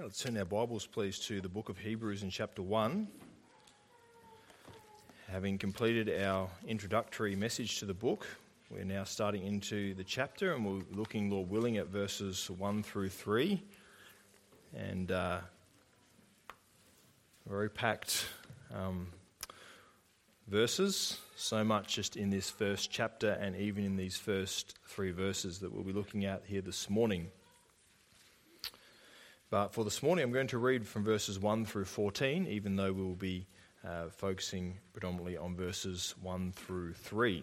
Let's turn our Bibles, please, to the book of Hebrews in chapter 1. Having completed our introductory message to the book, we're now starting into the chapter and we're looking, Lord willing, at verses 1 through 3. And uh, very packed um, verses, so much just in this first chapter and even in these first three verses that we'll be looking at here this morning. But for this morning, I'm going to read from verses 1 through 14, even though we will be uh, focusing predominantly on verses 1 through 3.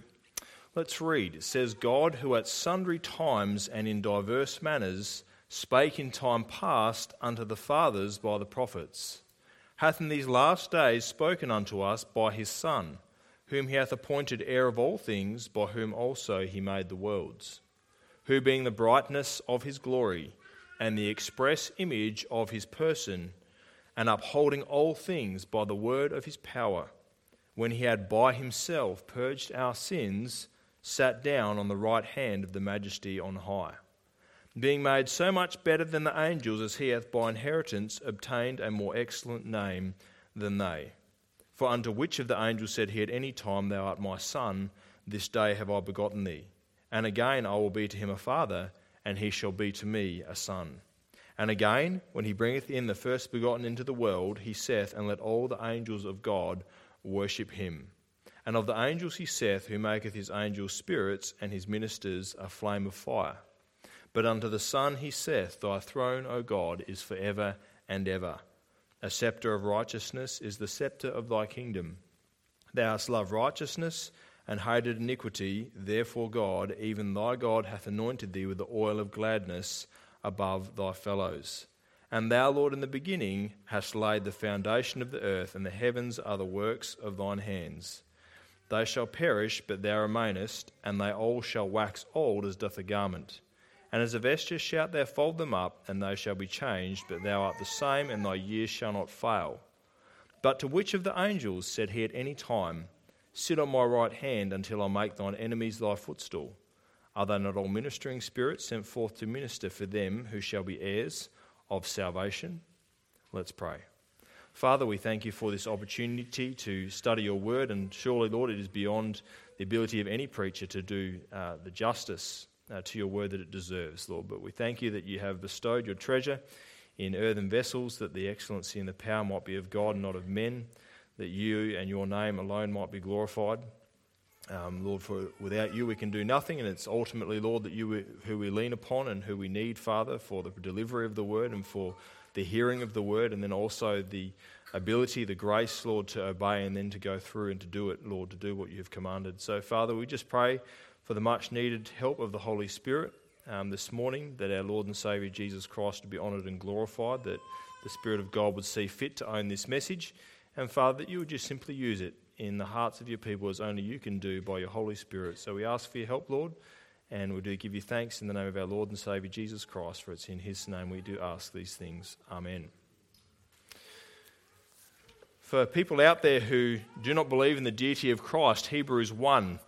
Let's read. It says, God, who at sundry times and in diverse manners spake in time past unto the fathers by the prophets, hath in these last days spoken unto us by his Son, whom he hath appointed heir of all things, by whom also he made the worlds, who being the brightness of his glory, and the express image of his person, and upholding all things by the word of his power, when he had by himself purged our sins, sat down on the right hand of the majesty on high, being made so much better than the angels as he hath by inheritance obtained a more excellent name than they. For unto which of the angels said he at any time, Thou art my son, this day have I begotten thee? And again I will be to him a father and he shall be to me a son. And again, when he bringeth in the first begotten into the world, he saith, And let all the angels of God worship him. And of the angels he saith, Who maketh his angels spirits, and his ministers a flame of fire. But unto the Son he saith, Thy throne, O God, is for ever and ever. A sceptre of righteousness is the sceptre of thy kingdom. Thou hast loved righteousness and hated iniquity, therefore God, even thy God, hath anointed thee with the oil of gladness above thy fellows. And thou, Lord, in the beginning hast laid the foundation of the earth, and the heavens are the works of thine hands. They shall perish, but thou remainest, and they all shall wax old as doth a garment. And as a vesture shalt thou fold them up, and they shall be changed, but thou art the same, and thy years shall not fail. But to which of the angels said he at any time, Sit on my right hand until I make thine enemies thy footstool. Are they not all ministering spirits sent forth to minister for them who shall be heirs of salvation? Let's pray. Father, we thank you for this opportunity to study your word, and surely, Lord, it is beyond the ability of any preacher to do uh, the justice uh, to your word that it deserves, Lord. But we thank you that you have bestowed your treasure in earthen vessels, that the excellency and the power might be of God not of men that you and your name alone might be glorified. Um, Lord, for without you we can do nothing, and it's ultimately, Lord, that you who we lean upon and who we need, Father, for the delivery of the word and for the hearing of the word, and then also the ability, the grace, Lord, to obey and then to go through and to do it, Lord, to do what you've commanded. So, Father, we just pray for the much needed help of the Holy Spirit um, this morning, that our Lord and Saviour Jesus Christ would be honoured and glorified, that the Spirit of God would see fit to own this message and Father, that you would just simply use it in the hearts of your people as only you can do by your Holy Spirit. So we ask for your help, Lord, and we do give you thanks in the name of our Lord and Saviour Jesus Christ, for it's in his name we do ask these things. Amen. For people out there who do not believe in the deity of Christ, Hebrews 1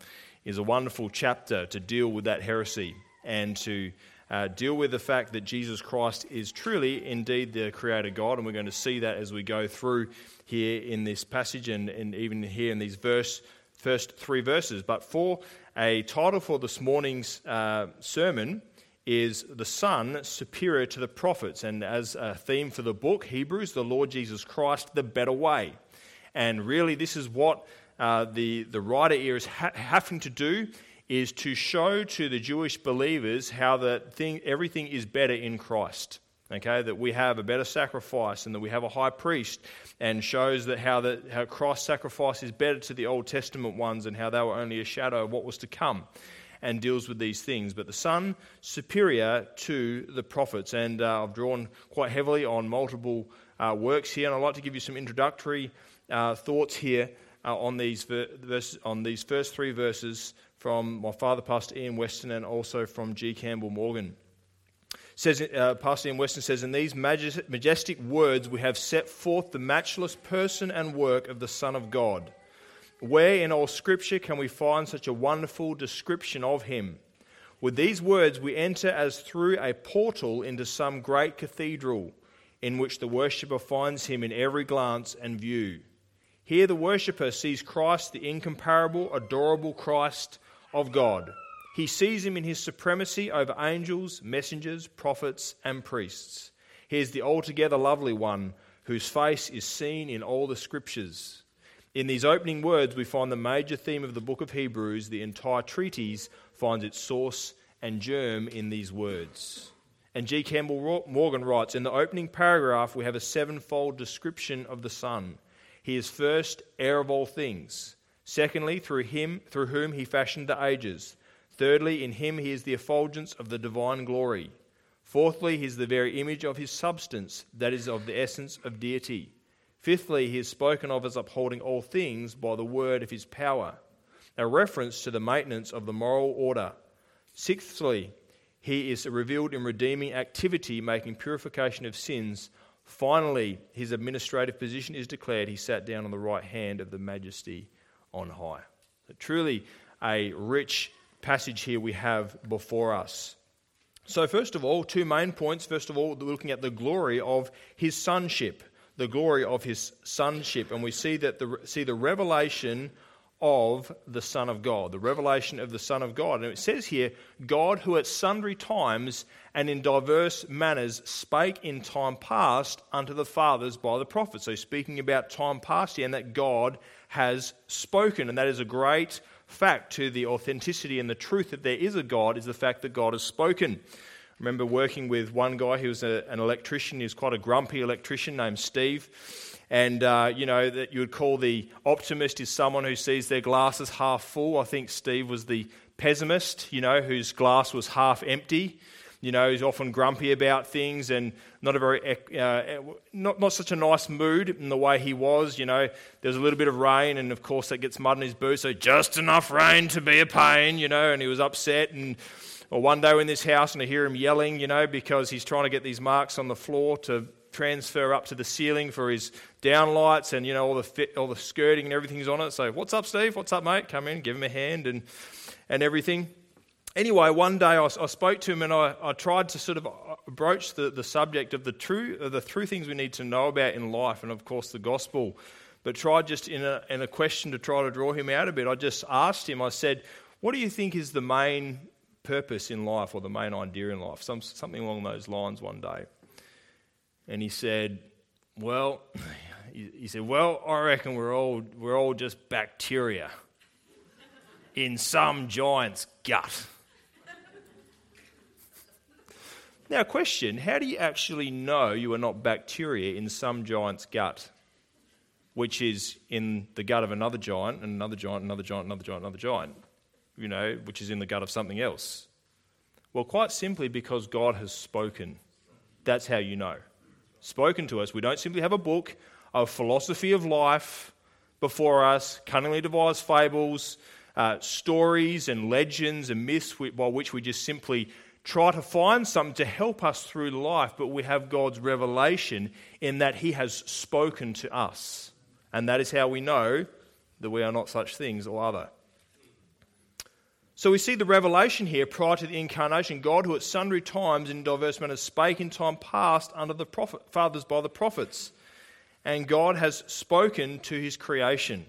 is a wonderful chapter to deal with that heresy and to uh, deal with the fact that Jesus Christ is truly indeed the Creator God, and we're going to see that as we go through here in this passage and, and even here in these verse, first three verses. But for a title for this morning's uh, sermon is The Son Superior to the Prophets, and as a theme for the book, Hebrews, the Lord Jesus Christ, the better way. And really, this is what uh, the, the writer here is ha- having to do is to show to the Jewish believers how that thing, everything is better in Christ. Okay, that we have a better sacrifice and that we have a high priest, and shows that how, that how Christ's sacrifice is better to the Old Testament ones and how they were only a shadow of what was to come, and deals with these things. But the Son superior to the prophets, and uh, I've drawn quite heavily on multiple uh, works here, and I'd like to give you some introductory uh, thoughts here uh, on these ver- on these first three verses from my father, Pastor Ian Western, and also from G. Campbell Morgan. Says, uh, Pastor Ian Western says, In these majestic words, we have set forth the matchless person and work of the Son of God. Where in all Scripture can we find such a wonderful description of him? With these words, we enter as through a portal into some great cathedral. in which the worshipper finds him in every glance and view. Here, the worshipper sees Christ, the incomparable, adorable Christ of God. He sees him in his supremacy over angels, messengers, prophets, and priests. He is the altogether lovely one whose face is seen in all the scriptures. In these opening words, we find the major theme of the book of Hebrews. The entire treatise finds its source and germ in these words. And G. Campbell Morgan writes In the opening paragraph, we have a sevenfold description of the Son. He is first, heir of all things. Secondly, through him, through whom he fashioned the ages. Thirdly, in him he is the effulgence of the divine glory. Fourthly, he is the very image of his substance, that is, of the essence of deity. Fifthly, he is spoken of as upholding all things by the word of his power, a reference to the maintenance of the moral order. Sixthly, he is revealed in redeeming activity, making purification of sins. Finally, his administrative position is declared. He sat down on the right hand of the majesty on high. So truly, a rich passage here we have before us. So, first of all, two main points. First of all, we're looking at the glory of his sonship, the glory of his sonship, and we see that the see the revelation of the Son of God, the revelation of the Son of God. And it says here, God who at sundry times and in diverse manners spake in time past unto the fathers by the prophets. So, speaking about time past here, and that God has spoken. And that is a great fact to the authenticity and the truth that there is a God, is the fact that God has spoken. I remember working with one guy who was a, an electrician, he was quite a grumpy electrician named Steve and uh, you know that you would call the optimist is someone who sees their glasses half full. I think Steve was the pessimist, you know, whose glass was half empty. You know, he's often grumpy about things and not a very uh, not not such a nice mood in the way he was. You know, there's a little bit of rain, and of course that gets mud in his boots, so just enough rain to be a pain. You know, and he was upset and. Or one day in this house, and I hear him yelling, you know, because he's trying to get these marks on the floor to transfer up to the ceiling for his downlights and you know all the fit, all the skirting and everything's on it. So what's up, Steve? What's up, mate? Come in, give him a hand and and everything. Anyway, one day I, I spoke to him and I, I, tried to sort of uh, broach the, the subject of the true the true things we need to know about in life and of course the gospel. But tried just in a, in a question to try to draw him out a bit. I just asked him. I said, "What do you think is the main purpose in life or the main idea in life?" Some, something along those lines. One day. And he said, Well, he said, Well, I reckon we're all, we're all just bacteria in some giant's gut. Now, question How do you actually know you are not bacteria in some giant's gut, which is in the gut of another giant, and another giant, another giant, another giant, another giant, you know, which is in the gut of something else? Well, quite simply because God has spoken. That's how you know spoken to us. We don't simply have a book of philosophy of life before us, cunningly devised fables, uh, stories and legends and myths by which we just simply try to find something to help us through life, but we have God's revelation in that He has spoken to us. And that is how we know that we are not such things or other. So we see the revelation here prior to the incarnation. God, who at sundry times in diverse manners spake in time past under the prophet, fathers by the prophets. And God has spoken to his creation.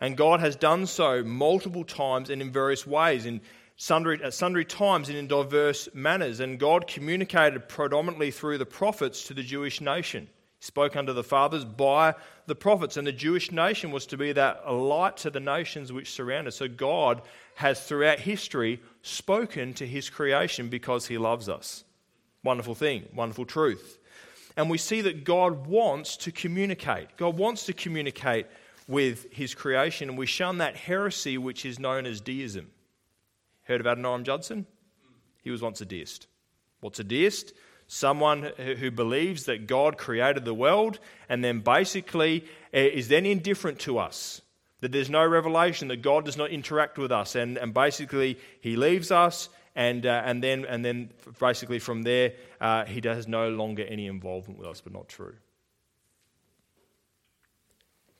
And God has done so multiple times and in various ways, in sundry, at sundry times and in diverse manners. And God communicated predominantly through the prophets to the Jewish nation. He spoke unto the fathers by the prophets, and the Jewish nation was to be that light to the nations which surround us. So God has throughout history spoken to his creation because he loves us. Wonderful thing, wonderful truth. And we see that God wants to communicate. God wants to communicate with his creation, and we shun that heresy which is known as deism. Heard of Adoniram Judson? He was once a deist. What's a deist? someone who believes that God created the world and then basically eh, is then indifferent to us. That there's no revelation, that God does not interact with us, and, and basically he leaves us, and, uh, and, then, and then basically from there uh, he has no longer any involvement with us, but not true.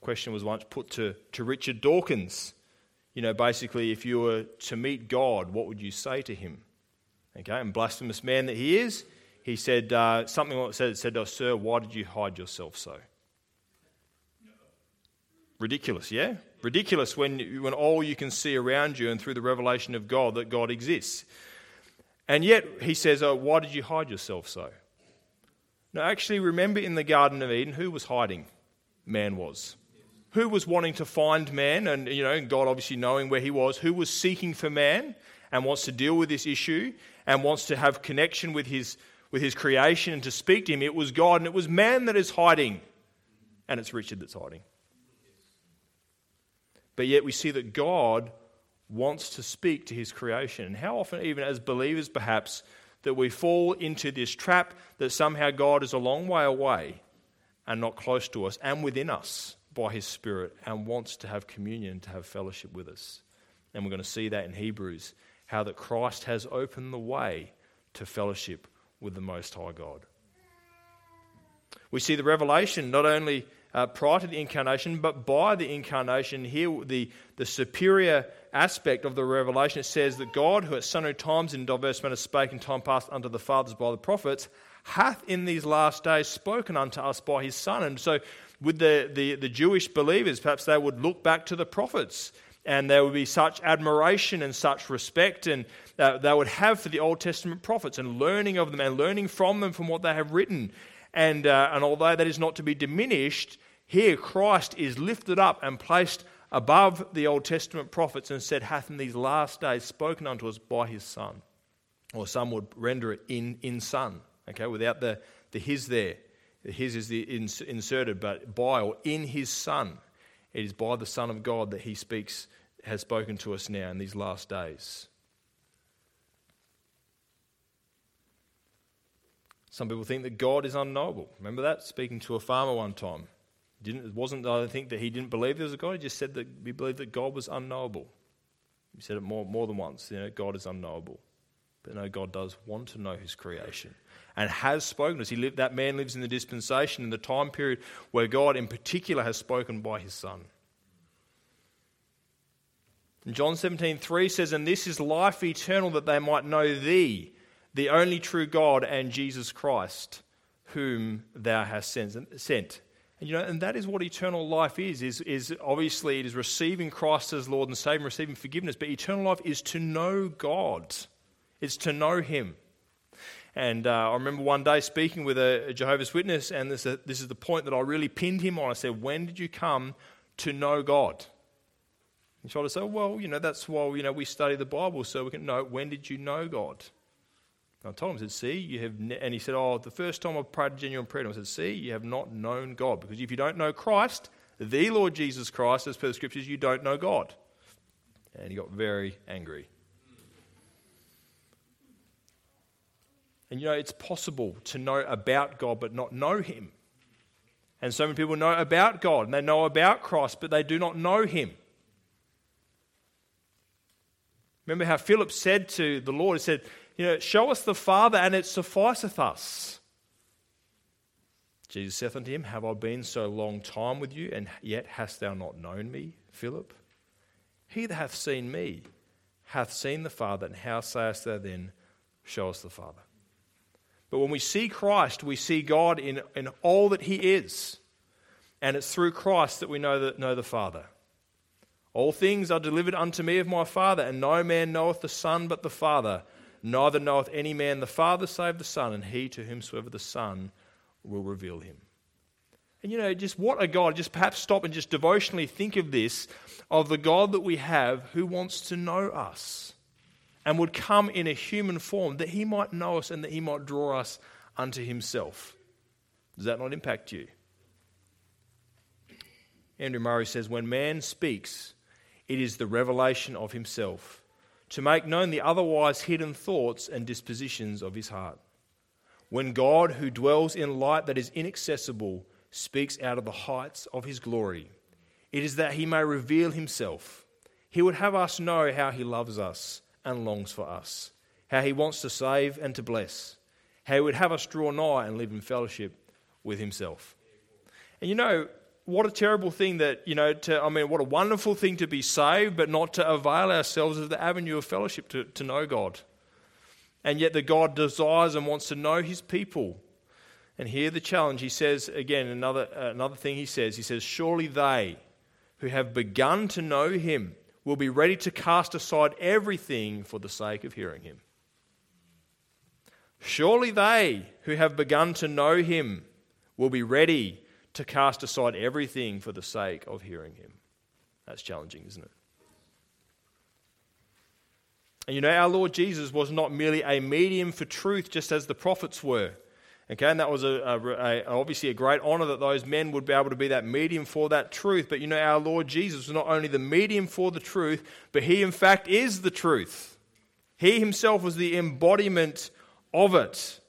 Question was once put to, to Richard Dawkins. You know, basically, if you were to meet God, what would you say to him? Okay, and blasphemous man that he is, he said uh, something like said, said us, Sir, why did you hide yourself so? Ridiculous, yeah? Ridiculous when, when all you can see around you and through the revelation of God that God exists. And yet, he says, oh, Why did you hide yourself so? Now, actually, remember in the Garden of Eden, who was hiding? Man was. Who was wanting to find man? And, you know, God obviously knowing where he was. Who was seeking for man and wants to deal with this issue and wants to have connection with his, with his creation and to speak to him? It was God, and it was man that is hiding. And it's Richard that's hiding. But yet we see that God wants to speak to his creation. And how often, even as believers, perhaps, that we fall into this trap that somehow God is a long way away and not close to us and within us by his Spirit and wants to have communion, to have fellowship with us. And we're going to see that in Hebrews, how that Christ has opened the way to fellowship with the Most High God. We see the revelation not only uh, prior to the incarnation, but by the incarnation, here the, the superior aspect of the revelation, it says that God, who at sundry times in diverse manners spake in time past unto the fathers by the prophets, hath in these last days spoken unto us by his Son. And so, with the, the, the Jewish believers, perhaps they would look back to the prophets and there would be such admiration and such respect and uh, they would have for the Old Testament prophets and learning of them and learning from them from what they have written. And, uh, and although that is not to be diminished, here Christ is lifted up and placed above the Old Testament prophets and said, Hath in these last days spoken unto us by his Son. Or some would render it in, in Son, okay, without the, the his there. His is the ins, inserted, but by or in his Son. It is by the Son of God that he speaks, has spoken to us now in these last days. Some people think that God is unknowable. Remember that? Speaking to a farmer one time. Didn't, it wasn't, I don't think, that he didn't believe there was a God. He just said that he believed that God was unknowable. He said it more, more than once. You know, God is unknowable. But no, God does want to know his creation and has spoken us. He lived, that man lives in the dispensation, in the time period where God in particular has spoken by his Son. And John 17, 3 says, And this is life eternal, that they might know thee, the only true God, and Jesus Christ, whom thou hast sent. And, you know, and that is what eternal life is, is, is obviously it is receiving Christ as Lord and Savior, receiving forgiveness, but eternal life is to know God. It's to know Him. And uh, I remember one day speaking with a, a Jehovah's Witness, and this, uh, this is the point that I really pinned him on. I said, When did you come to know God? He tried to say, Well, you know, that's why you know, we study the Bible so we can know when did you know God? And I told him, I said, see, you have, and he said, oh, the first time I prayed a genuine prayer, I said, see, you have not known God. Because if you don't know Christ, the Lord Jesus Christ, as per the scriptures, you don't know God. And he got very angry. And you know, it's possible to know about God but not know Him. And so many people know about God and they know about Christ, but they do not know Him. Remember how Philip said to the Lord, He said, you know, show us the Father, and it sufficeth us. Jesus saith unto him, Have I been so long time with you, and yet hast thou not known me, Philip? He that hath seen me hath seen the Father, and how sayest thou then, Show us the Father? But when we see Christ, we see God in, in all that He is. And it's through Christ that we know, that, know the Father. All things are delivered unto me of my Father, and no man knoweth the Son but the Father, Neither knoweth any man the Father save the Son, and he to whomsoever the Son will reveal him. And you know, just what a God, just perhaps stop and just devotionally think of this of the God that we have who wants to know us and would come in a human form that he might know us and that he might draw us unto himself. Does that not impact you? Andrew Murray says, When man speaks, it is the revelation of himself to make known the otherwise hidden thoughts and dispositions of his heart. When God, who dwells in light that is inaccessible, speaks out of the heights of his glory, it is that he may reveal himself. He would have us know how he loves us and longs for us, how he wants to save and to bless, how he would have us draw nigh and live in fellowship with himself. And you know, what a terrible thing that, you know, to, I mean, what a wonderful thing to be saved, but not to avail ourselves of the avenue of fellowship to, to know God. and yet the God desires and wants to know his people. And here the challenge, he says again, another, another thing he says, he says, Surely they who have begun to know him will be ready to cast aside everything for the sake of hearing him. Surely they who have begun to know him will be ready to cast aside everything for the sake of hearing him. That's challenging, isn't it? And you know, our Lord Jesus was not merely a medium for truth, just as the prophets were. Okay, and that was a, a, a, obviously a great honor that those men would be able to be that medium for that truth. But you know, our Lord Jesus was not only the medium for the truth, but he in fact is the truth. He himself was the embodiment of it.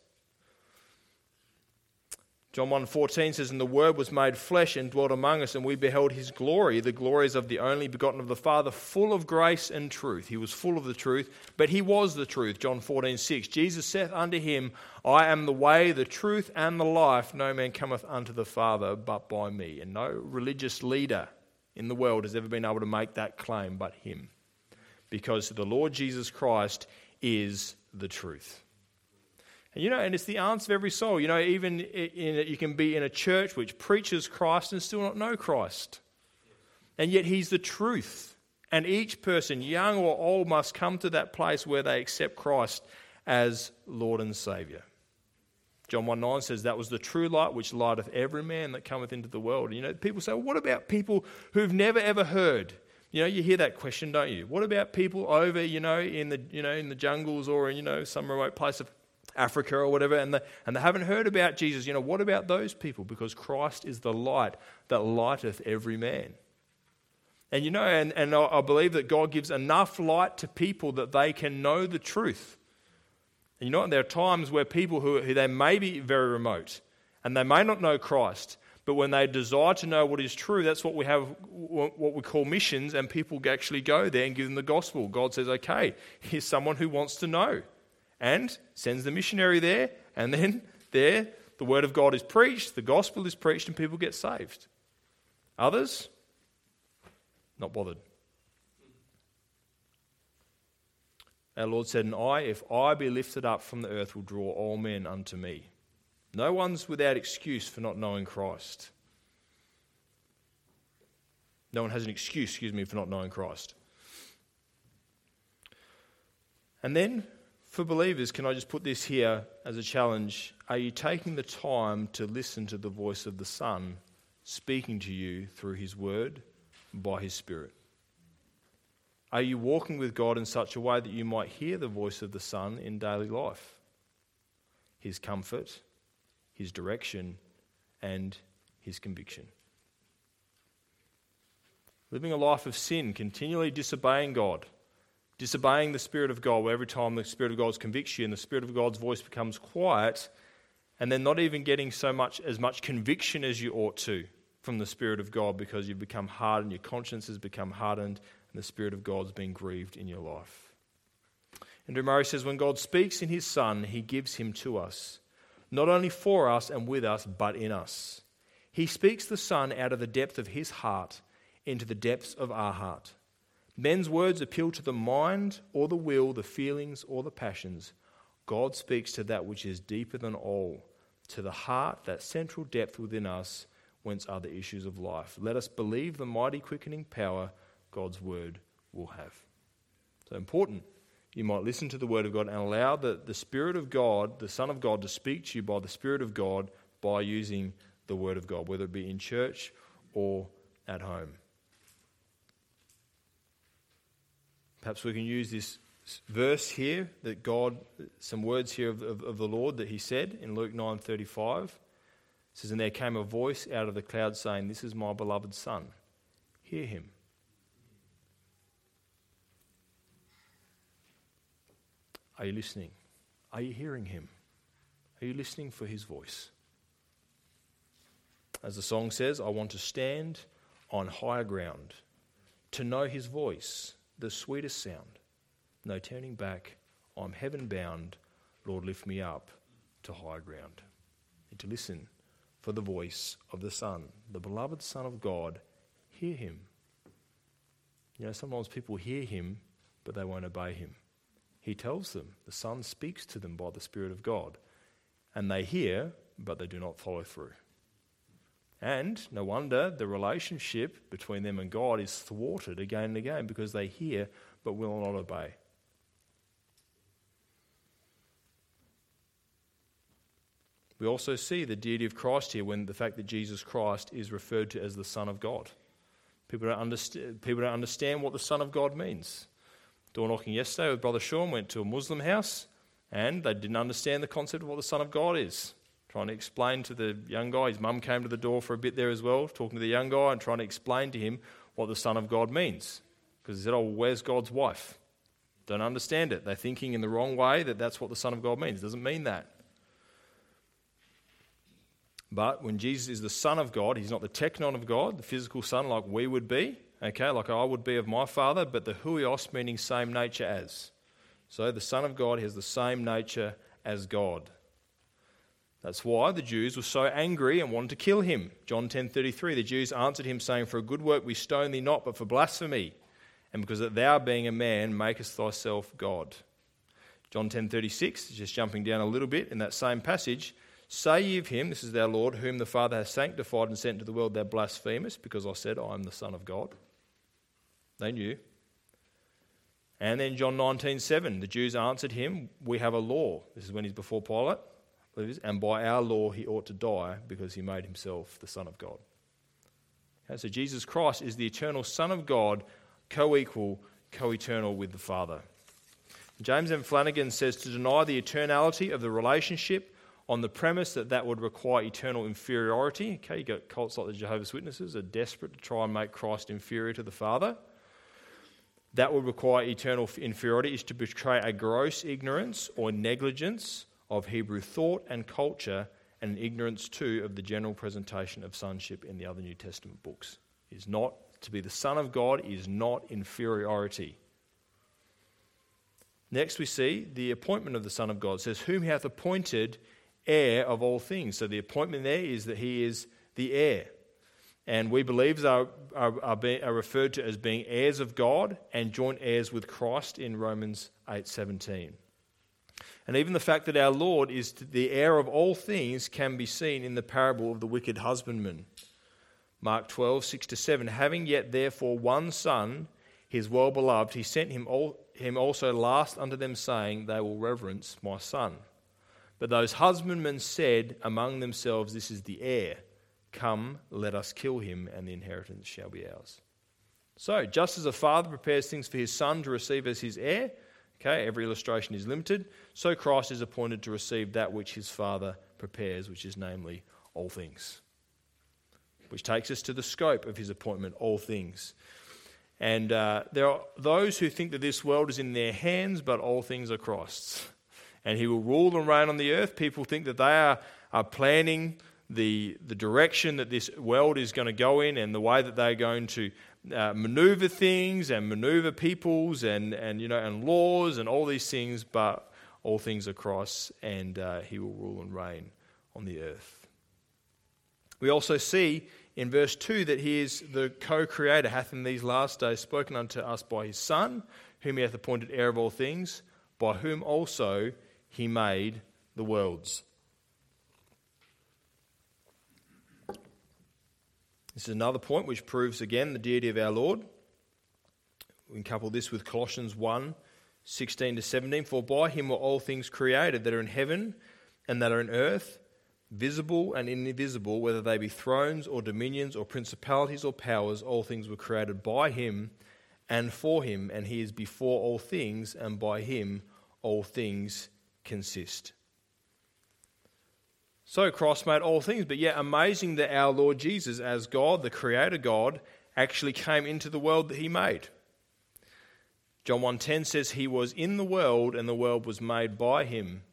John 1:14 says, "And the Word was made flesh and dwelt among us, and we beheld His glory, the glories of the only begotten of the Father, full of grace and truth." He was full of the truth, but He was the truth. John 14:6. Jesus saith unto him, "I am the way, the truth, and the life. No man cometh unto the Father but by me." And no religious leader in the world has ever been able to make that claim but Him, because the Lord Jesus Christ is the truth. And, you know, and it's the answer of every soul. You know, even in, you can be in a church which preaches Christ and still not know Christ. And yet He's the truth. And each person, young or old, must come to that place where they accept Christ as Lord and Saviour. John 1 9 says, That was the true light which lighteth every man that cometh into the world. And, you know, people say, well, What about people who've never ever heard? You know, you hear that question, don't you? What about people over, you know, in the, you know, in the jungles or in, you know, some remote place of Africa or whatever, and, the, and they haven't heard about Jesus. You know, what about those people? Because Christ is the light that lighteth every man. And you know, and, and I believe that God gives enough light to people that they can know the truth. And you know, there are times where people who, who they may be very remote and they may not know Christ, but when they desire to know what is true, that's what we have, what we call missions, and people actually go there and give them the gospel. God says, okay, here's someone who wants to know and sends the missionary there, and then there the word of God is preached, the gospel is preached, and people get saved. Others, not bothered. Our Lord said, And I, if I be lifted up from the earth, will draw all men unto me. No one's without excuse for not knowing Christ. No one has an excuse, excuse me, for not knowing Christ. And then for believers, can I just put this here as a challenge? Are you taking the time to listen to the voice of the Son speaking to you through His Word and by His Spirit? Are you walking with God in such a way that you might hear the voice of the Son in daily life? His comfort, His direction, and His conviction. Living a life of sin, continually disobeying God disobeying the Spirit of God, where every time the Spirit of God convicts you and the Spirit of God's voice becomes quiet, and then not even getting so much as much conviction as you ought to from the Spirit of God because you've become hardened, your conscience has become hardened, and the Spirit of God's been grieved in your life. And Murray says, when God speaks in His Son, He gives Him to us, not only for us and with us, but in us. He speaks the Son out of the depth of His heart into the depths of our heart. Men's words appeal to the mind or the will, the feelings or the passions. God speaks to that which is deeper than all, to the heart, that central depth within us, whence are the issues of life. Let us believe the mighty quickening power God's word will have. So important. You might listen to the word of God and allow the, the Spirit of God, the Son of God, to speak to you by the Spirit of God by using the word of God, whether it be in church or at home. Perhaps we can use this verse here that God, some words here of, of, of the Lord that He said in Luke 9:35. says, "And there came a voice out of the cloud saying, This is my beloved Son. Hear him." Are you listening? Are you hearing him? Are you listening for his voice? As the song says, I want to stand on higher ground, to know his voice the sweetest sound. No turning back. I'm heaven bound. Lord, lift me up to high ground. And to listen for the voice of the Son, the beloved Son of God. Hear him. You know, sometimes people hear him, but they won't obey him. he tells them. The Son speaks to them by the Spirit of God. And they hear, but they do not follow through. And no wonder the relationship between them and God is thwarted again and again because they hear but will not obey. We also see the deity of Christ here when the fact that Jesus Christ is referred to as the Son of God. People don't, understand, people don't understand what the Son of God means. Door knocking yesterday with Brother Sean, went to a Muslim house, and they didn't understand the concept of what the Son of God is. Trying to explain to the young guy, his mum came to the door for a bit there as well, talking to the young guy and trying to explain to him what the Son of God means. Because he said, Oh, where's God's wife? Don't understand it. They're thinking in the wrong way that that's what the Son of God means. It doesn't mean that. But when Jesus is the Son of God, he's not the teknon of God, the physical Son like we would be, okay, like I would be of my Father, but the huios meaning same nature as. So the Son of God has the same nature as God. That's why the Jews were so angry and wanted to kill him. John 10:33 the Jews answered him saying for a good work we stone thee not but for blasphemy and because that thou being a man makest thyself God. John 10:36 just jumping down a little bit in that same passage Say ye of him, this is our Lord, whom the Father has sanctified and sent to the world, thou blasphemest, because I said, I am the Son of God. They knew. And then John 19:7, the Jews answered him, We have a law. This is when he's before Pilate. And by our law he ought to die because he made himself the Son of God. Okay, so Jesus Christ is the eternal Son of God, co equal, co eternal with the Father. James M. Flanigan says to deny the eternality of the relationship on the premise that that would require eternal inferiority. Okay, you got cults like the Jehovah's Witnesses are desperate to try and make Christ inferior to the Father. That would require eternal inferiority is to betray a gross ignorance or negligence of Hebrew thought and culture and ignorance too of the general presentation of sonship in the other New Testament books. Is not to be the Son of God is not inferiority. Next, we see the appointment of the Son of God. It says, Whom he hath appointed heir of all things. So the appointment there is that he is the heir. And we believers are, are, are, be, are, referred to as being heirs of God and joint heirs with Christ in Romans 8:17. And even the fact that our Lord is the heir of all things can be seen in the parable of the wicked husbandman. Mark 12, 6 to 7. Having yet therefore one son, his well beloved, he sent him, all, him also last unto them, saying, They will reverence my son. But those husbandmen said among themselves, This is the heir. Come, let us kill him, and the inheritance shall be ours. So, just as a father prepares things for his son to receive as his heir, okay, every illustration is limited, so Christ is appointed to receive that which his father prepares, which is namely all things. Which takes us to the scope of his appointment, all things. And uh, there are those who think that this world is in their hands, but all things are Christ's and he will rule and reign on the earth. People think that they are, are planning the, the direction that this world is going to go in and the way that they're going to uh, maneuver things and maneuver peoples and, and, you know, and laws and all these things, but all things are Christ and uh, he will rule and reign on the earth. We also see in verse 2 that he is the co creator, hath in these last days spoken unto us by his Son, whom he hath appointed heir of all things, by whom also he made the worlds. This is another point which proves again the deity of our Lord. We can couple this with Colossians 1 16 to 17. For by him were all things created that are in heaven and that are in earth, visible and invisible, whether they be thrones or dominions or principalities or powers, all things were created by him and for him, and he is before all things, and by him all things consist. So Christ made all things, but yet amazing that our Lord Jesus, as God, the Creator God, actually came into the world that He made. John 1:10 says he was in the world and the world was made by him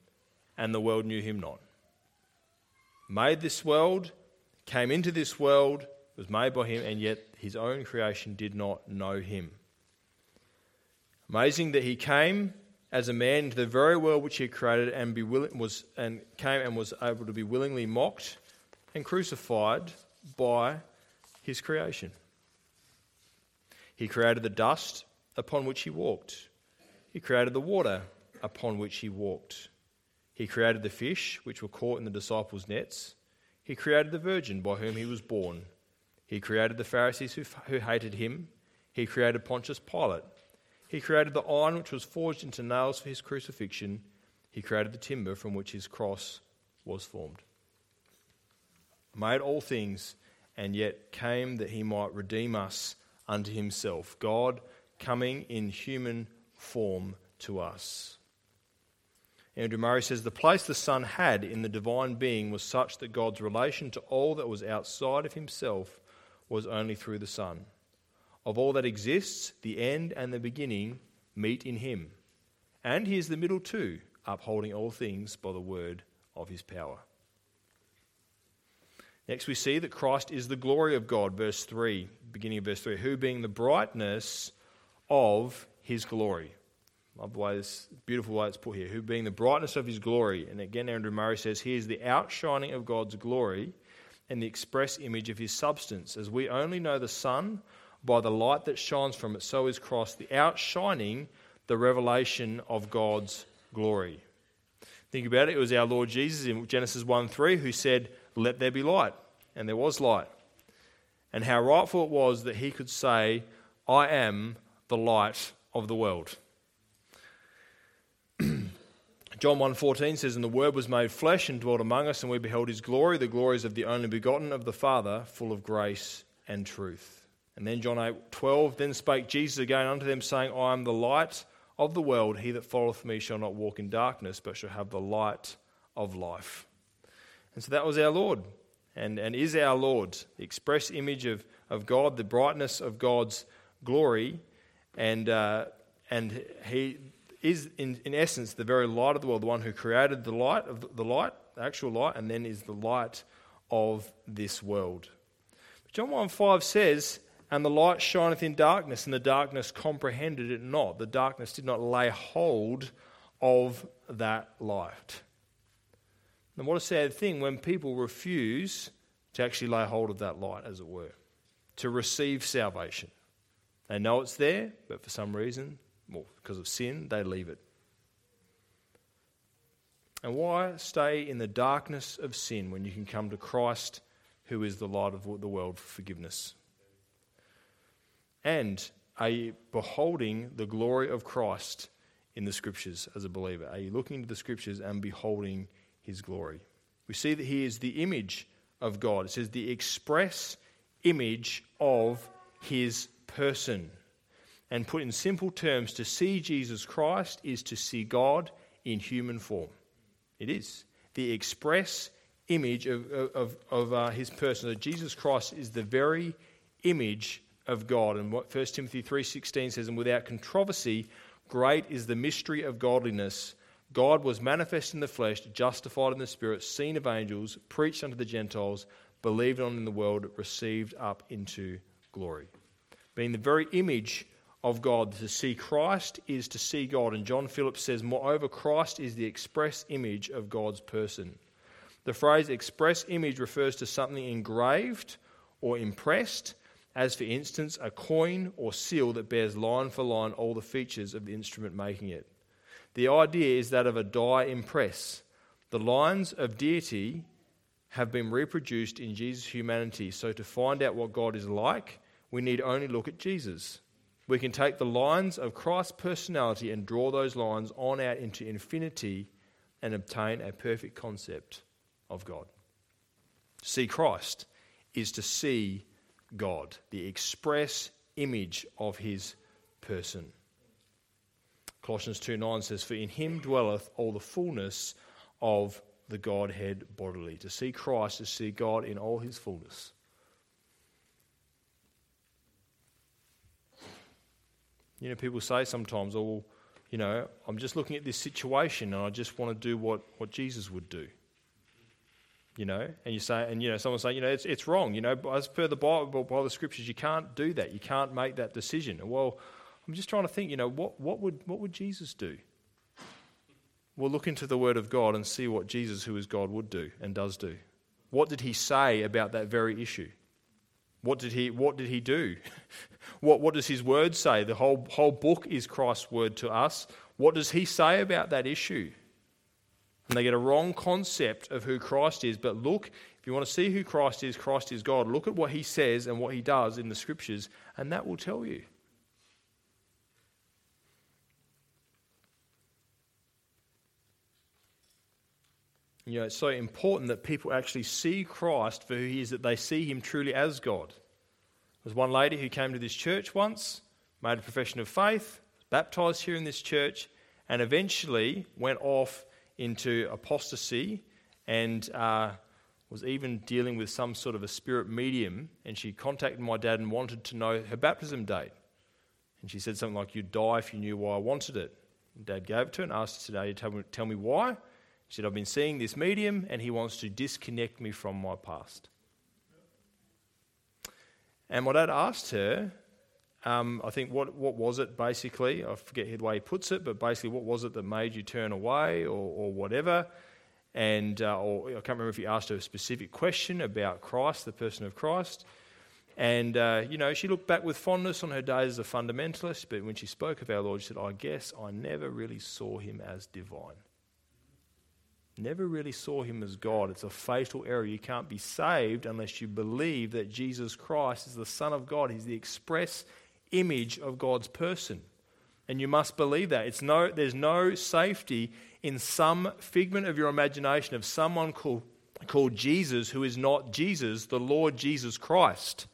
and the world knew him not. Made this world, came into this world, was made by him and yet his own creation did not know him. Amazing that he came as a man into the very world which he created and, be was, and came and was able to be willingly mocked and crucified by his creation. He created the dust upon which he walked. He created the water upon which he walked. He created the fish which were caught in the disciples' nets. He created the virgin by whom he was born. He created the Pharisees who, who hated him. He created Pontius Pilate. He created the iron which was forged into nails for his crucifixion. He created the timber from which his cross was formed. Made all things, and yet came that he might redeem us unto himself. God coming in human form to us. Andrew Murray says the place the Son had in the divine being was such that God's relation to all that was outside of himself was only through the Son. Of all that exists, the end and the beginning meet in him. And he is the middle too, upholding all things by the word of his power. Next, we see that Christ is the glory of God, verse 3, beginning of verse 3, who being the brightness of his glory. Love the way this beautiful way it's put here, who being the brightness of his glory. And again, Andrew Murray says, He is the outshining of God's glory and the express image of his substance. As we only know the sun by the light that shines from it, so is Christ the outshining the revelation of God's glory. Think about it, it was our Lord Jesus in Genesis 1 3 who said, Let there be light. And there was light. And how rightful it was that he could say, I am the light of the world. John 1:14 says and the word was made flesh and dwelt among us and we beheld his glory the glories of the only begotten of the father full of grace and truth. And then John 8:12 then spake Jesus again unto them saying I am the light of the world he that followeth me shall not walk in darkness but shall have the light of life. And so that was our Lord and, and is our Lord, the express image of, of God, the brightness of God's glory, and, uh, and he is, in, in essence, the very light of the world, the one who created the light, of the light, the actual light, and then is the light of this world. John 1 5 says, And the light shineth in darkness, and the darkness comprehended it not. The darkness did not lay hold of that light. And what a sad thing when people refuse to actually lay hold of that light, as it were, to receive salvation. They know it's there, but for some reason, well, because of sin, they leave it. And why stay in the darkness of sin when you can come to Christ, who is the light of the world, for forgiveness? And are you beholding the glory of Christ in the Scriptures as a believer? Are you looking into the Scriptures and beholding his glory. We see that he is the image of God. It says the express image of his person. And put in simple terms, to see Jesus Christ is to see God in human form. It is. The express image of, of, of uh, his person. So Jesus Christ is the very image of God. And what 1 Timothy 3.16 says, and without controversy, great is the mystery of godliness. God was manifest in the flesh, justified in the spirit, seen of angels, preached unto the Gentiles, believed on in the world, received up into glory. Being the very image of God, to see Christ is to see God. And John Phillips says, Moreover, Christ is the express image of God's person. The phrase express image refers to something engraved or impressed, as for instance, a coin or seal that bears line for line all the features of the instrument making it. The idea is that of a die impress. The lines of deity have been reproduced in Jesus' humanity. So, to find out what God is like, we need only look at Jesus. We can take the lines of Christ's personality and draw those lines on out into infinity and obtain a perfect concept of God. See Christ is to see God, the express image of his person. Colossians 2 9 says, For in him dwelleth all the fullness of the Godhead bodily. To see Christ is to see God in all his fullness. You know, people say sometimes, oh, you know, I'm just looking at this situation and I just want to do what, what Jesus would do. You know, and you say, and you know, someone say, you know, it's, it's wrong. You know, as per the Bible, by the scriptures, you can't do that. You can't make that decision. Well, I'm just trying to think, you know, what, what, would, what would Jesus do? We'll look into the Word of God and see what Jesus, who is God, would do and does do. What did he say about that very issue? What did he, what did he do? what, what does his word say? The whole, whole book is Christ's word to us. What does he say about that issue? And they get a wrong concept of who Christ is. But look, if you want to see who Christ is, Christ is God. Look at what he says and what he does in the scriptures, and that will tell you. You know, it's so important that people actually see Christ for who he is, that they see him truly as God. There's one lady who came to this church once, made a profession of faith, baptized here in this church, and eventually went off into apostasy and uh, was even dealing with some sort of a spirit medium. And she contacted my dad and wanted to know her baptism date. And she said something like, You'd die if you knew why I wanted it. And dad gave it to her and asked her today, tell me, tell me why. She said, I've been seeing this medium and he wants to disconnect me from my past. And my dad asked her, um, I think, what, what was it basically? I forget the way he puts it, but basically, what was it that made you turn away or, or whatever? And uh, or I can't remember if he asked her a specific question about Christ, the person of Christ. And, uh, you know, she looked back with fondness on her days as a fundamentalist, but when she spoke of our Lord, she said, I guess I never really saw him as divine. Never really saw him as God. It's a fatal error. You can't be saved unless you believe that Jesus Christ is the Son of God. He's the express image of God's person. And you must believe that. It's no, there's no safety in some figment of your imagination of someone called, called Jesus who is not Jesus, the Lord Jesus Christ,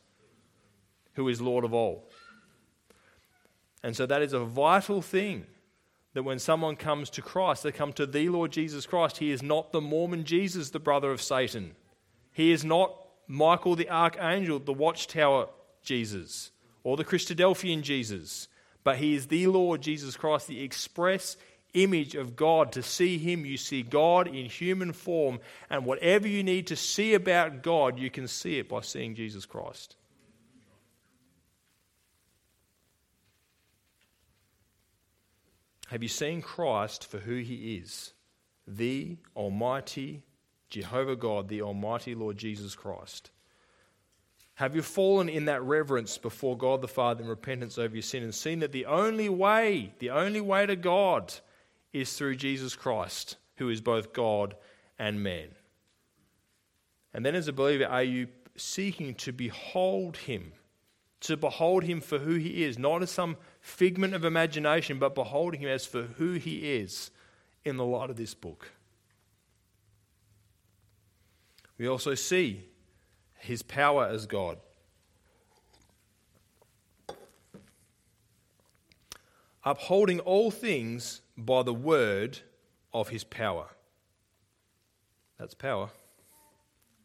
who is Lord of all. And so that is a vital thing that when someone comes to Christ, they come to the Lord Jesus Christ. He is not the Mormon Jesus, the brother of Satan. He is not Michael the archangel, the watchtower Jesus or the Christadelphian Jesus, but he is the Lord Jesus Christ, the express image of God. To see him, you see God in human form, and whatever you need to see about God, you can see it by seeing Jesus Christ. Have you seen Christ for who he is? The Almighty Jehovah God, the Almighty Lord Jesus Christ. Have you fallen in that reverence before God the Father in repentance over your sin and seen that the only way, the only way to God is through Jesus Christ, who is both God and man? And then, as a believer, are you seeking to behold Him? To behold Him for who He is, not as some figment of imagination, but beholding Him as for who He is in the light of this book. We also see his power as God. Upholding all things by the word of his power. That's power.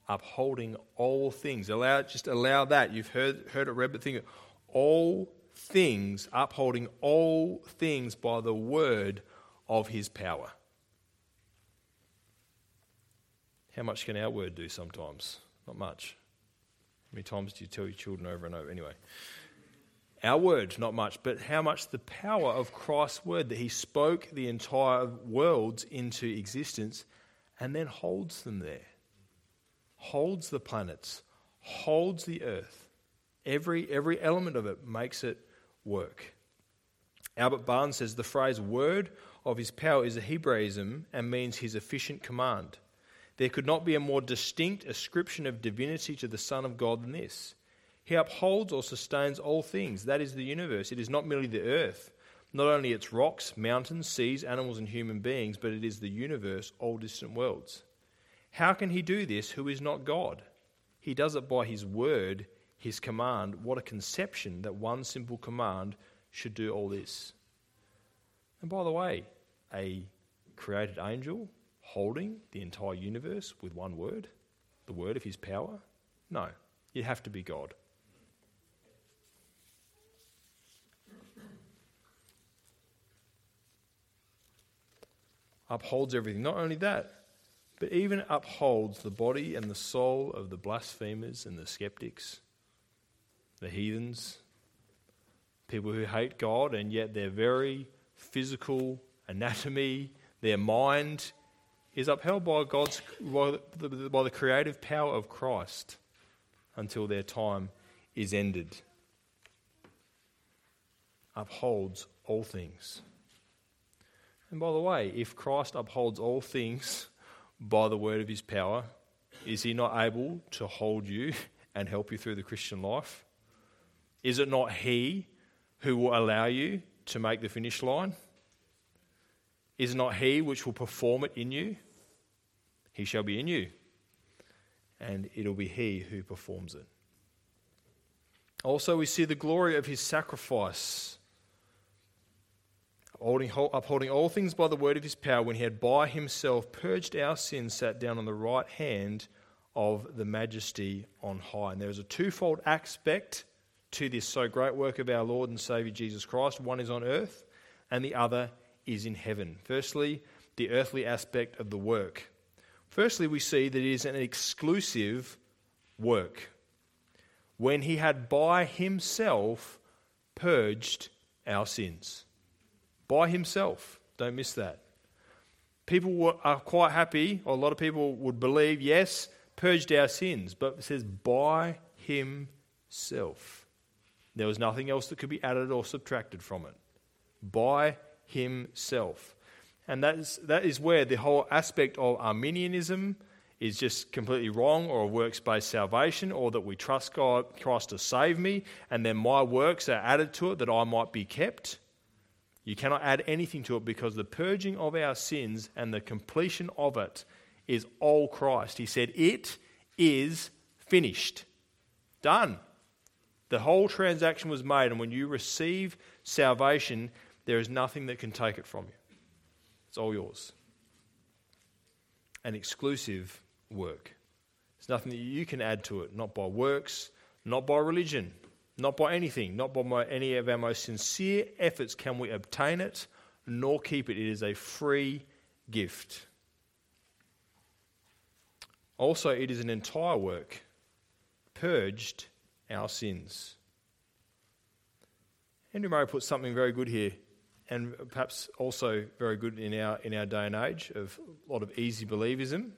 Upholding all things. Allow just allow that. You've heard heard it read, but think all things, upholding all things by the word of his power. How much can our word do sometimes? Not much. How many times do you tell your children over and over? Anyway, our word, not much, but how much the power of Christ's word that he spoke the entire worlds into existence and then holds them there, holds the planets, holds the earth. Every, every element of it makes it work. Albert Barnes says the phrase word of his power is a Hebraism and means his efficient command. There could not be a more distinct ascription of divinity to the Son of God than this. He upholds or sustains all things, that is the universe. It is not merely the earth, not only its rocks, mountains, seas, animals, and human beings, but it is the universe, all distant worlds. How can he do this who is not God? He does it by his word, his command. What a conception that one simple command should do all this. And by the way, a created angel holding the entire universe with one word, the word of his power? No, you have to be God. Upholds everything. Not only that, but even upholds the body and the soul of the blasphemers and the skeptics, the heathens, people who hate God, and yet their very physical anatomy, their mind is upheld by God's by the, by the creative power of Christ until their time is ended. Upholds all things. And by the way, if Christ upholds all things by the word of his power, is he not able to hold you and help you through the Christian life? Is it not he who will allow you to make the finish line? Is not he which will perform it in you? He shall be in you, and it'll be he who performs it. Also, we see the glory of his sacrifice upholding, all things by the word of his power, when he had by himself purged our sins, sat down on the right hand of the majesty on high. And there is a twofold aspect to this so great work of our Lord and Saviour Jesus Christ. One is on earth, and the other is in heaven. Firstly, the earthly aspect of the work. Firstly, we see that it is an exclusive work. When he had by himself purged our sins by himself. Don't miss that. People are quite happy, or a lot of people would believe, yes, purged our sins, but it says by himself. There was nothing else that could be added or subtracted from it. By himself. And that is, that is where the whole aspect of Arminianism is just completely wrong, or works based salvation, or that we trust God, Christ to save me, and then my works are added to it that I might be kept. You cannot add anything to it because the purging of our sins and the completion of it is all Christ. He said, It is finished. Done. The whole transaction was made, and when you receive salvation, there is nothing that can take it from you. It's all yours. An exclusive work. There's nothing that you can add to it, not by works, not by religion, not by anything, not by my, any of our most sincere efforts can we obtain it, nor keep it. It is a free gift. Also, it is an entire work, purged our sins. Andrew Murray puts something very good here, and perhaps also very good in our, in our day and age of a lot of easy believism.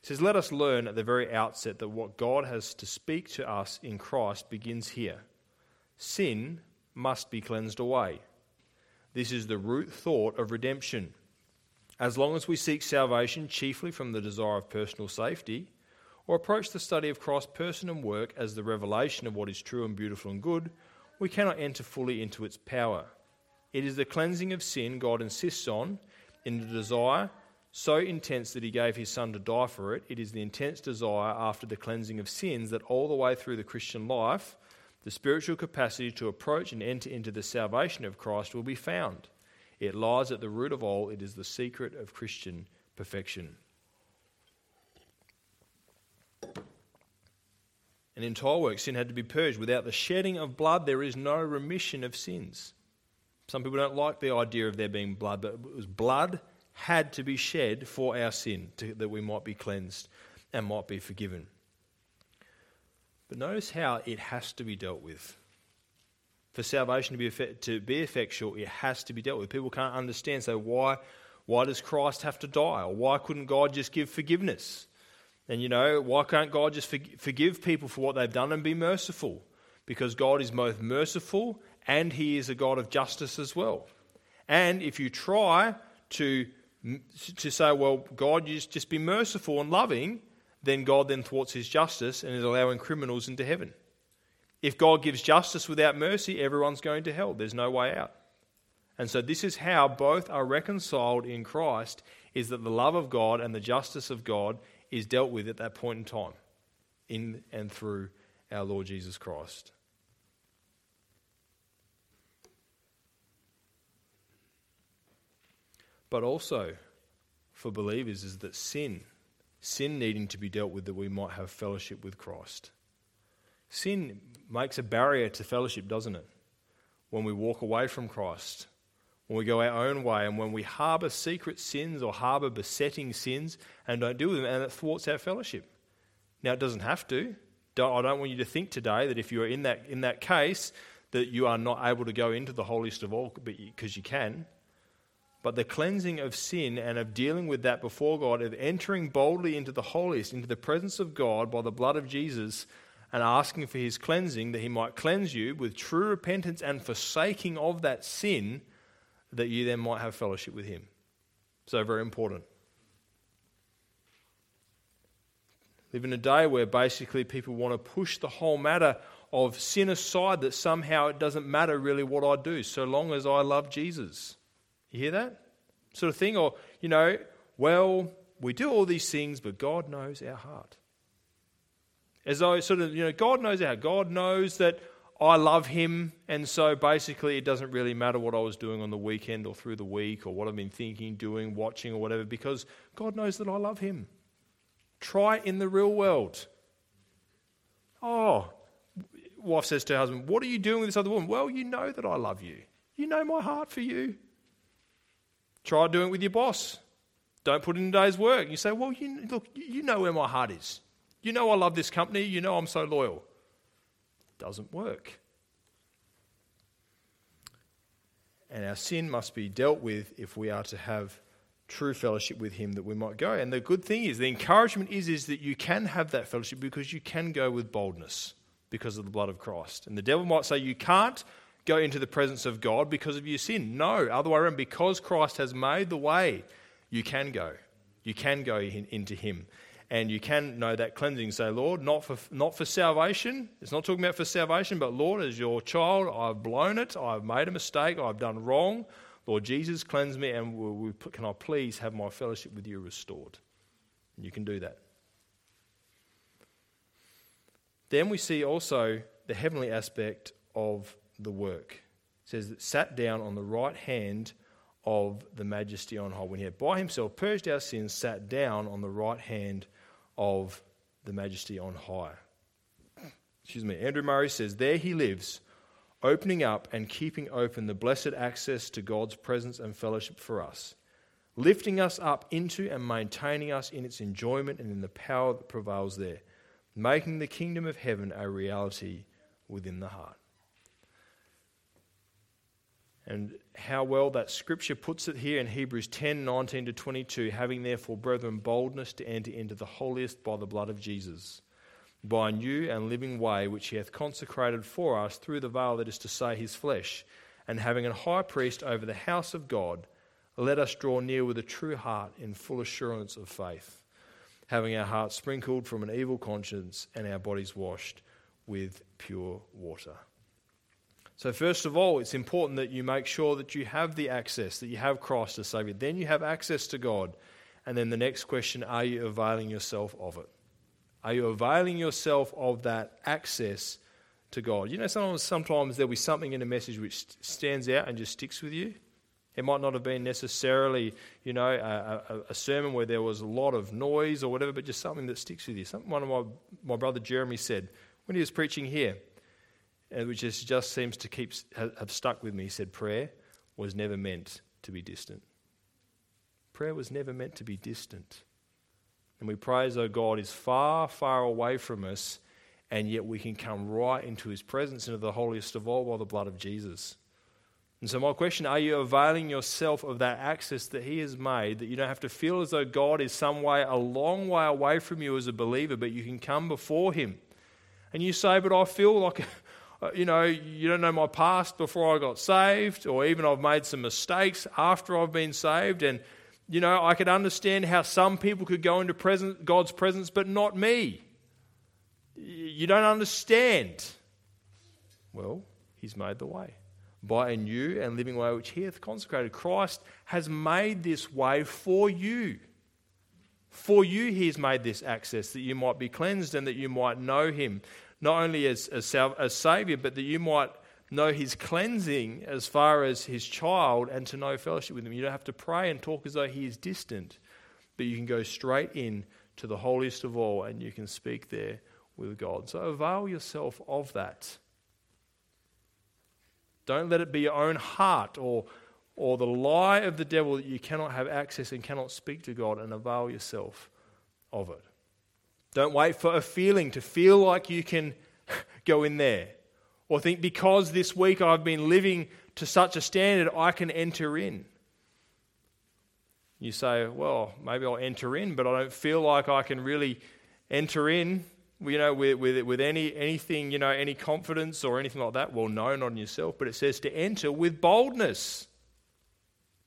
He says, Let us learn at the very outset that what God has to speak to us in Christ begins here sin must be cleansed away. This is the root thought of redemption. As long as we seek salvation chiefly from the desire of personal safety, or approach the study of Christ's person and work as the revelation of what is true and beautiful and good, we cannot enter fully into its power. It is the cleansing of sin God insists on in the desire so intense that he gave his son to die for it. It is the intense desire after the cleansing of sins that all the way through the Christian life the spiritual capacity to approach and enter into the salvation of Christ will be found. It lies at the root of all, it is the secret of Christian perfection. And in entire work, sin had to be purged. Without the shedding of blood, there is no remission of sins. Some people don't like the idea of there being blood, but it was blood had to be shed for our sin, to, that we might be cleansed and might be forgiven. But notice how it has to be dealt with. For salvation to be, to be effectual, it has to be dealt with. People can't understand, so why, why does Christ have to die? Or why couldn't God just give forgiveness? And you know, why can't God just forgive people for what they've done and be merciful? Because God is both merciful and He is a God of justice as well. And if you try to, to say, well, God, you just be merciful and loving, then God then thwarts his justice and is allowing criminals into heaven. If God gives justice without mercy, everyone's going to hell. There's no way out. And so this is how both are reconciled in Christ is that the love of God and the justice of God is dealt with at that point in time in and through our Lord Jesus Christ. But also for believers is that sin sin needing to be dealt with that we might have fellowship with Christ. Sin makes a barrier to fellowship, doesn't it? When we walk away from Christ, when we go our own way, and when we harbour secret sins or harbour besetting sins and don't deal with them, and it thwarts our fellowship. Now, it doesn't have to. I don't want you to think today that if you are in that, in that case, that you are not able to go into the holiest of all because you can. But the cleansing of sin and of dealing with that before God, of entering boldly into the holiest, into the presence of God by the blood of Jesus, and asking for his cleansing, that he might cleanse you with true repentance and forsaking of that sin, that you then might have fellowship with him. So, very important. Live in a day where basically people want to push the whole matter of sin aside, that somehow it doesn't matter really what I do, so long as I love Jesus. You hear that? Sort of thing? Or, you know, well, we do all these things, but God knows our heart. As though sort of, you know, God knows our God knows that I love him, and so basically it doesn't really matter what I was doing on the weekend or through the week or what I've been thinking, doing, watching, or whatever, because God knows that I love him. Try it in the real world. Oh, wife says to her husband, What are you doing with this other woman? Well, you know that I love you. You know my heart for you. Try doing it with your boss. Don't put in a day's work. You say, Well, you, look, you know where my heart is. You know I love this company. You know I'm so loyal. Doesn't work. And our sin must be dealt with if we are to have true fellowship with him that we might go. And the good thing is, the encouragement is, is that you can have that fellowship because you can go with boldness because of the blood of Christ. And the devil might say you can't go into the presence of God because of your sin. No, other way around. Because Christ has made the way, you can go. You can go in, into Him. And you can know that cleansing. Say, Lord, not for, not for salvation. It's not talking about for salvation, but Lord, as your child, I've blown it. I've made a mistake. I've done wrong. Lord Jesus, cleanse me. And we, can I please have my fellowship with you restored? And you can do that. Then we see also the heavenly aspect of the work. It says that sat down on the right hand of the majesty on high. When he had by himself purged our sins, sat down on the right hand of the majesty on high. Excuse me. Andrew Murray says, There he lives, opening up and keeping open the blessed access to God's presence and fellowship for us, lifting us up into and maintaining us in its enjoyment and in the power that prevails there making the kingdom of heaven a reality within the heart. And how well that scripture puts it here in Hebrews 10 19 to 22 having therefore, brethren, boldness to enter into the holiest by the blood of Jesus, by a new and living way which he hath consecrated for us through the veil that is to say his flesh, and having a high priest over the house of God, let us draw near with a true heart in full assurance of faith having our hearts sprinkled from an evil conscience and our bodies washed with pure water. So, first of all, it's important that you make sure that you have the access, that you have Christ as Savior. Then you have access to God. And then the next question are you availing yourself of it? Are you availing yourself of that access to God? You know, sometimes, sometimes there'll be something in a message which stands out and just sticks with you. It might not have been necessarily, you know, a, a, a, sermon where there was a lot of noise or whatever, but just something that sticks with you. Something one of my, my brother Jeremy said when he was preaching here, which just, just seems to keep have stuck with me. He said, "Prayer was never meant to be distant. Prayer was never meant to be distant." And we pray as though God is far, far away from us, and yet we can come right into His presence, into the holiest of all, by the blood of Jesus. And so, my question are you availing yourself of that access that He has made that you don't have to feel as though God is some way, a long way away from you as a believer, but you can come before Him? And you say, But I feel like, Uh, you know, you don't know my past before I got saved, or even I've made some mistakes after I've been saved. And, you know, I could understand how some people could go into God's presence, but not me. You don't understand. Well, He's made the way by a new and living way which he hath consecrated. Christ has made this way for you. For you, he has made this access that you might be cleansed and that you might know him, not only as, as, as Saviour, but that you might know his cleansing as far as his child and to know fellowship with him. You don't have to pray and talk as though he is distant, but you can go straight in to the holiest of all and you can speak there with God. So avail yourself of that. Don't let it be your own heart or, or the lie of the devil that you cannot have access and cannot speak to God and avail yourself of it. Don't wait for a feeling to feel like you can go in there. Or think because this week I've been living to such a standard, I can enter in. You say, well, maybe I'll enter in, but I don't feel like I can really enter in you know, with, with, with any, anything, you know, any confidence or anything like that? Well, no, not in yourself, but it says to enter with boldness.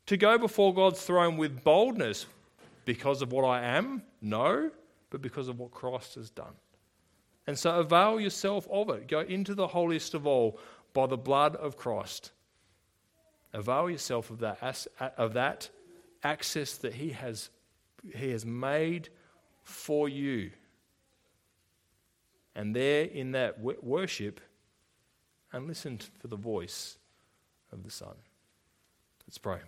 To go before God's throne with boldness because of what I am? No, but because of what Christ has done. And so avail yourself of it. Go into the holiest of all by the blood of Christ. Avail yourself of that, of that access that He has, he has made for you. And there in that worship, and listen for the voice of the Son. Let's pray.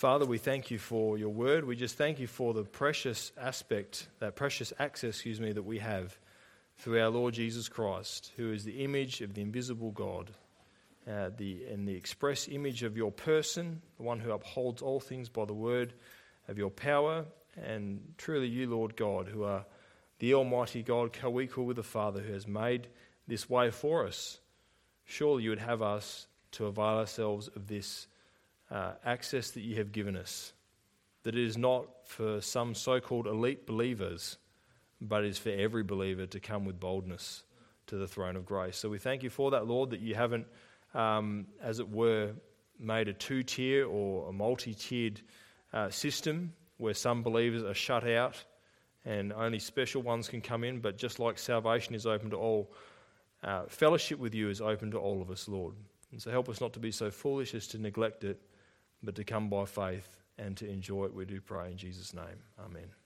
Father, we thank you for your word. We just thank you for the precious aspect, that precious access, excuse me, that we have through our Lord Jesus Christ, who is the image of the invisible God, uh, the, and the express image of your person, the one who upholds all things by the word of your power, and truly you, Lord God, who are the Almighty God, co equal with the Father, who has made this way for us. Surely you would have us to avail ourselves of this uh, access that you have given us. That it is not for some so called elite believers, but is for every believer to come with boldness to the throne of grace. So we thank you for that, Lord, that you haven't, um, as it were, made a two tier or a multi tiered uh, system where some believers are shut out and only special ones can come in, but just like salvation is open to all, uh, fellowship with you is open to all of us, Lord. And so help us not to be so foolish as to neglect it, but to come by faith and to enjoy it, we do pray in Jesus' name. Amen.